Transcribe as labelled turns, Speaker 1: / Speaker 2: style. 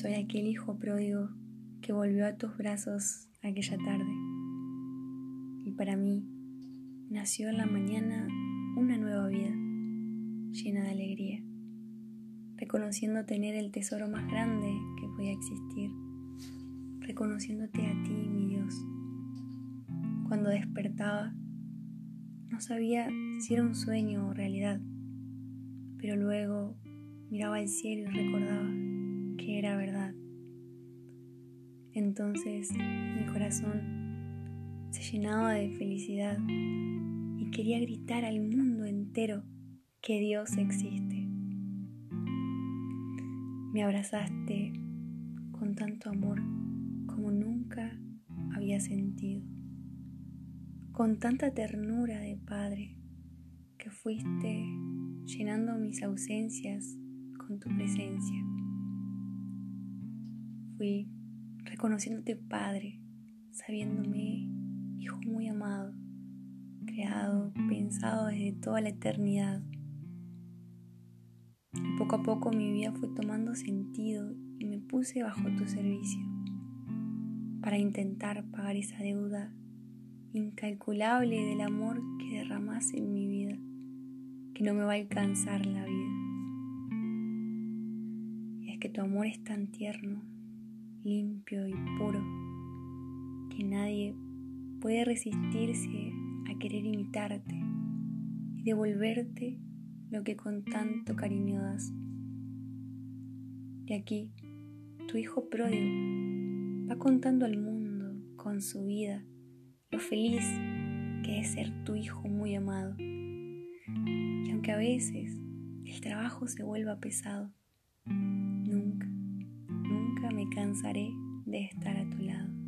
Speaker 1: Soy aquel hijo pródigo que volvió a tus brazos aquella tarde. Y para mí nació en la mañana una nueva vida, llena de alegría, reconociendo tener el tesoro más grande que podía existir, reconociéndote a ti, mi Dios. Cuando despertaba, no sabía si era un sueño o realidad, pero luego miraba al cielo y recordaba que era verdad. Entonces mi corazón se llenaba de felicidad y quería gritar al mundo entero que Dios existe. Me abrazaste con tanto amor como nunca había sentido, con tanta ternura de Padre que fuiste llenando mis ausencias con tu presencia. Fui reconociéndote Padre, sabiéndome Hijo muy amado, creado, pensado desde toda la eternidad. Y poco a poco mi vida fue tomando sentido y me puse bajo tu servicio para intentar pagar esa deuda incalculable del amor que derramas en mi vida, que no me va a alcanzar la vida. Y es que tu amor es tan tierno, limpio y puro, que nadie puede resistirse a querer imitarte y devolverte lo que con tanto cariño das. Y aquí, tu hijo pródigo va contando al mundo con su vida lo feliz que es ser tu hijo muy amado. Y aunque a veces el trabajo se vuelva pesado, me cansaré de estar a tu lado.